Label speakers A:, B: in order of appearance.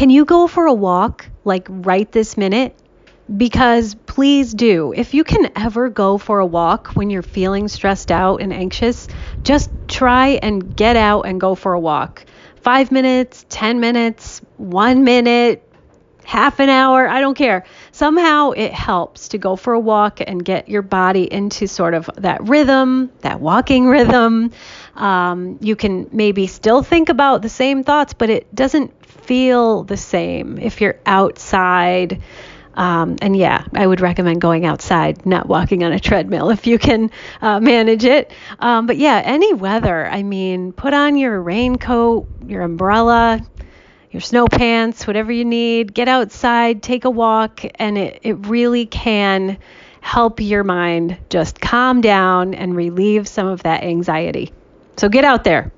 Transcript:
A: Can you go for a walk like right this minute? Because please do. If you can ever go for a walk when you're feeling stressed out and anxious, just try and get out and go for a walk. Five minutes, 10 minutes, one minute, half an hour, I don't care. Somehow it helps to go for a walk and get your body into sort of that rhythm, that walking rhythm. Um, you can maybe still think about the same thoughts, but it doesn't feel the same if you're outside. Um, and yeah, I would recommend going outside, not walking on a treadmill if you can uh, manage it. Um, but yeah, any weather. I mean, put on your raincoat, your umbrella, your snow pants, whatever you need. Get outside, take a walk, and it, it really can help your mind just calm down and relieve some of that anxiety. So get out there.